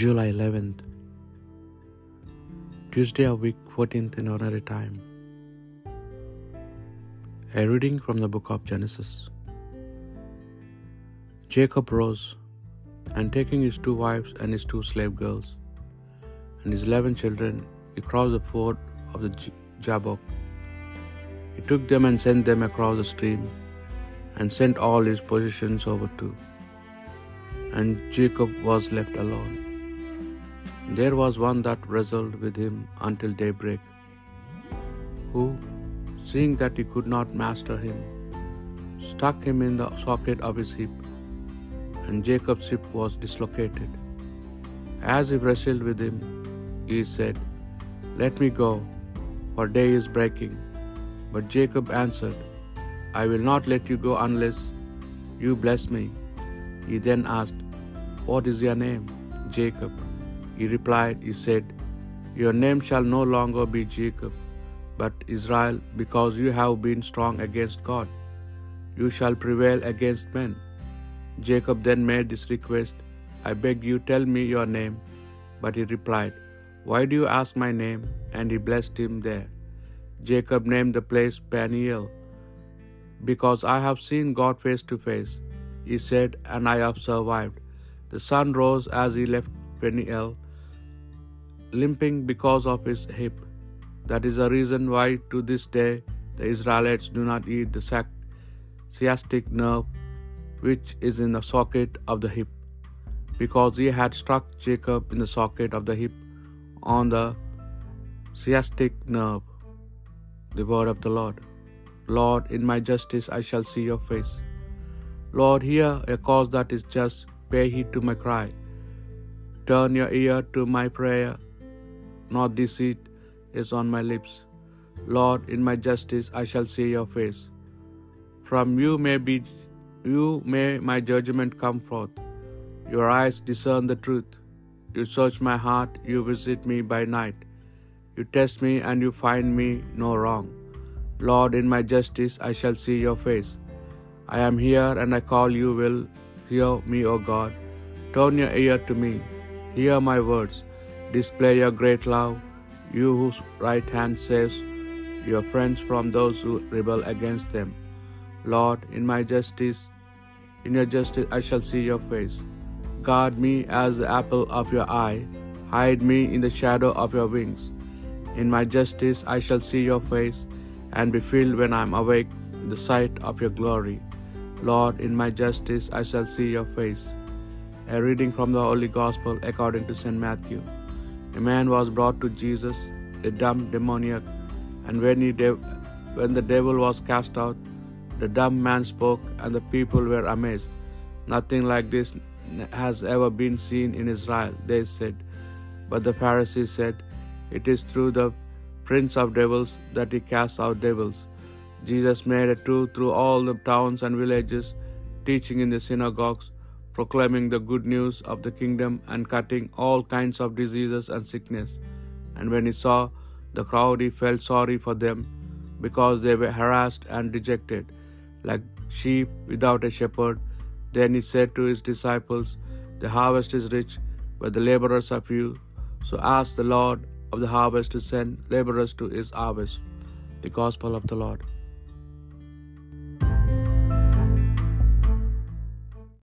July 11th, Tuesday of week 14th in ordinary time. A reading from the book of Genesis. Jacob rose, and taking his two wives and his two slave girls, and his eleven children, he crossed the ford of the Jabbok. He took them and sent them across the stream, and sent all his possessions over too. And Jacob was left alone. There was one that wrestled with him until daybreak, who, seeing that he could not master him, stuck him in the socket of his hip, and Jacob's hip was dislocated. As he wrestled with him, he said, Let me go, for day is breaking. But Jacob answered, I will not let you go unless you bless me. He then asked, What is your name? Jacob. He replied, He said, Your name shall no longer be Jacob, but Israel, because you have been strong against God. You shall prevail against men. Jacob then made this request I beg you, tell me your name. But he replied, Why do you ask my name? And he blessed him there. Jacob named the place Peniel, because I have seen God face to face. He said, and I have survived. The sun rose as he left Peniel, limping because of his hip. That is the reason why to this day the Israelites do not eat the sciatic nerve which is in the socket of the hip, because he had struck Jacob in the socket of the hip on the sciatic nerve. The word of the Lord. Lord, in my justice I shall see your face. Lord, hear a cause that is just, pay heed to my cry. Turn your ear to my prayer, not deceit is on my lips. Lord, in my justice I shall see your face. From you may be you may my judgment come forth. Your eyes discern the truth. You search my heart, you visit me by night. You test me and you find me no wrong. Lord, in my justice I shall see your face. I am here and I call you will hear me, O God. Turn your ear to me. Hear my words. Display your great love, you whose right hand saves your friends from those who rebel against them. Lord, in my justice, in your justice I shall see your face. Guard me as the apple of your eye. Hide me in the shadow of your wings. In my justice I shall see your face and be filled when I am awake in the sight of your glory. Lord, in my justice I shall see your face. A reading from the Holy Gospel according to St. Matthew. A man was brought to Jesus, a dumb demoniac, and when, he de- when the devil was cast out, the dumb man spoke, and the people were amazed. Nothing like this has ever been seen in Israel, they said. But the Pharisees said, It is through the prince of devils that he casts out devils. Jesus made a tour through all the towns and villages, teaching in the synagogues, proclaiming the good news of the kingdom, and cutting all kinds of diseases and sickness. And when he saw the crowd, he felt sorry for them, because they were harassed and dejected, like sheep without a shepherd. Then he said to his disciples, The harvest is rich, but the laborers are few. So ask the Lord of the harvest to send laborers to his harvest. The Gospel of the Lord.